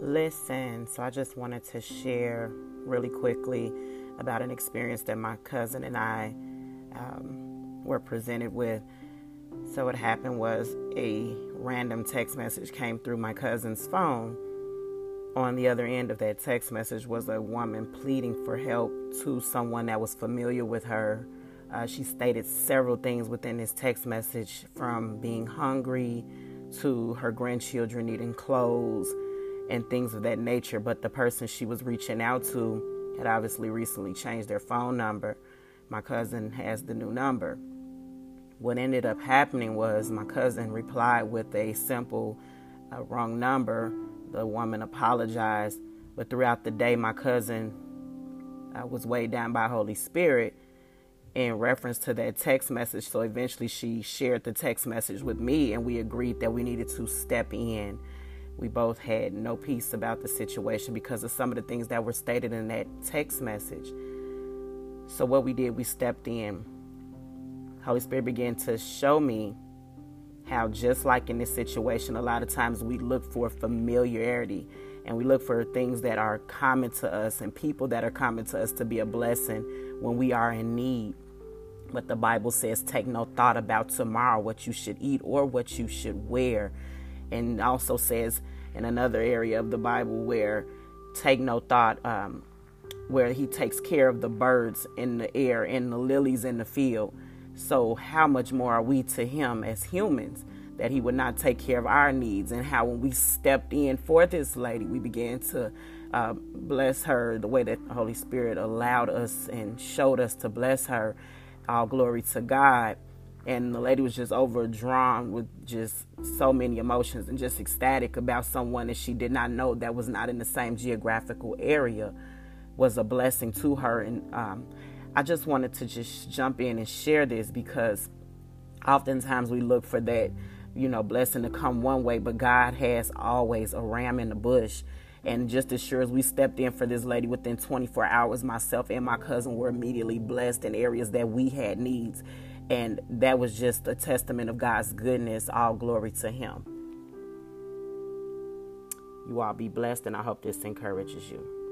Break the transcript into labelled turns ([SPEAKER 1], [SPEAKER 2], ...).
[SPEAKER 1] Listen, so I just wanted to share really quickly about an experience that my cousin and I um, were presented with. So, what happened was a random text message came through my cousin's phone. On the other end of that text message was a woman pleading for help to someone that was familiar with her. Uh, she stated several things within this text message from being hungry to her grandchildren needing clothes and things of that nature. But the person she was reaching out to had obviously recently changed their phone number. My cousin has the new number. What ended up happening was my cousin replied with a simple uh, wrong number. The woman apologized, but throughout the day, my cousin uh, was weighed down by Holy Spirit in reference to that text message. So eventually, she shared the text message with me, and we agreed that we needed to step in we both had no peace about the situation because of some of the things that were stated in that text message. So, what we did, we stepped in. Holy Spirit began to show me how, just like in this situation, a lot of times we look for familiarity and we look for things that are common to us and people that are common to us to be a blessing when we are in need. But the Bible says, take no thought about tomorrow, what you should eat or what you should wear and also says in another area of the Bible where take no thought, um, where he takes care of the birds in the air and the lilies in the field. So, how much more are we to him as humans that he would not take care of our needs? And how, when we stepped in for this lady, we began to uh, bless her the way that the Holy Spirit allowed us and showed us to bless her. All glory to God and the lady was just overdrawn with just so many emotions and just ecstatic about someone that she did not know that was not in the same geographical area was a blessing to her. And um, i just wanted to just jump in and share this because oftentimes we look for that you know blessing to come one way but god has always a ram in the bush. And just as sure as we stepped in for this lady within 24 hours myself and my cousin were immediately blessed in areas that we had needs and that was just a testament of God's goodness. All glory to Him. You all be blessed, and I hope this encourages you.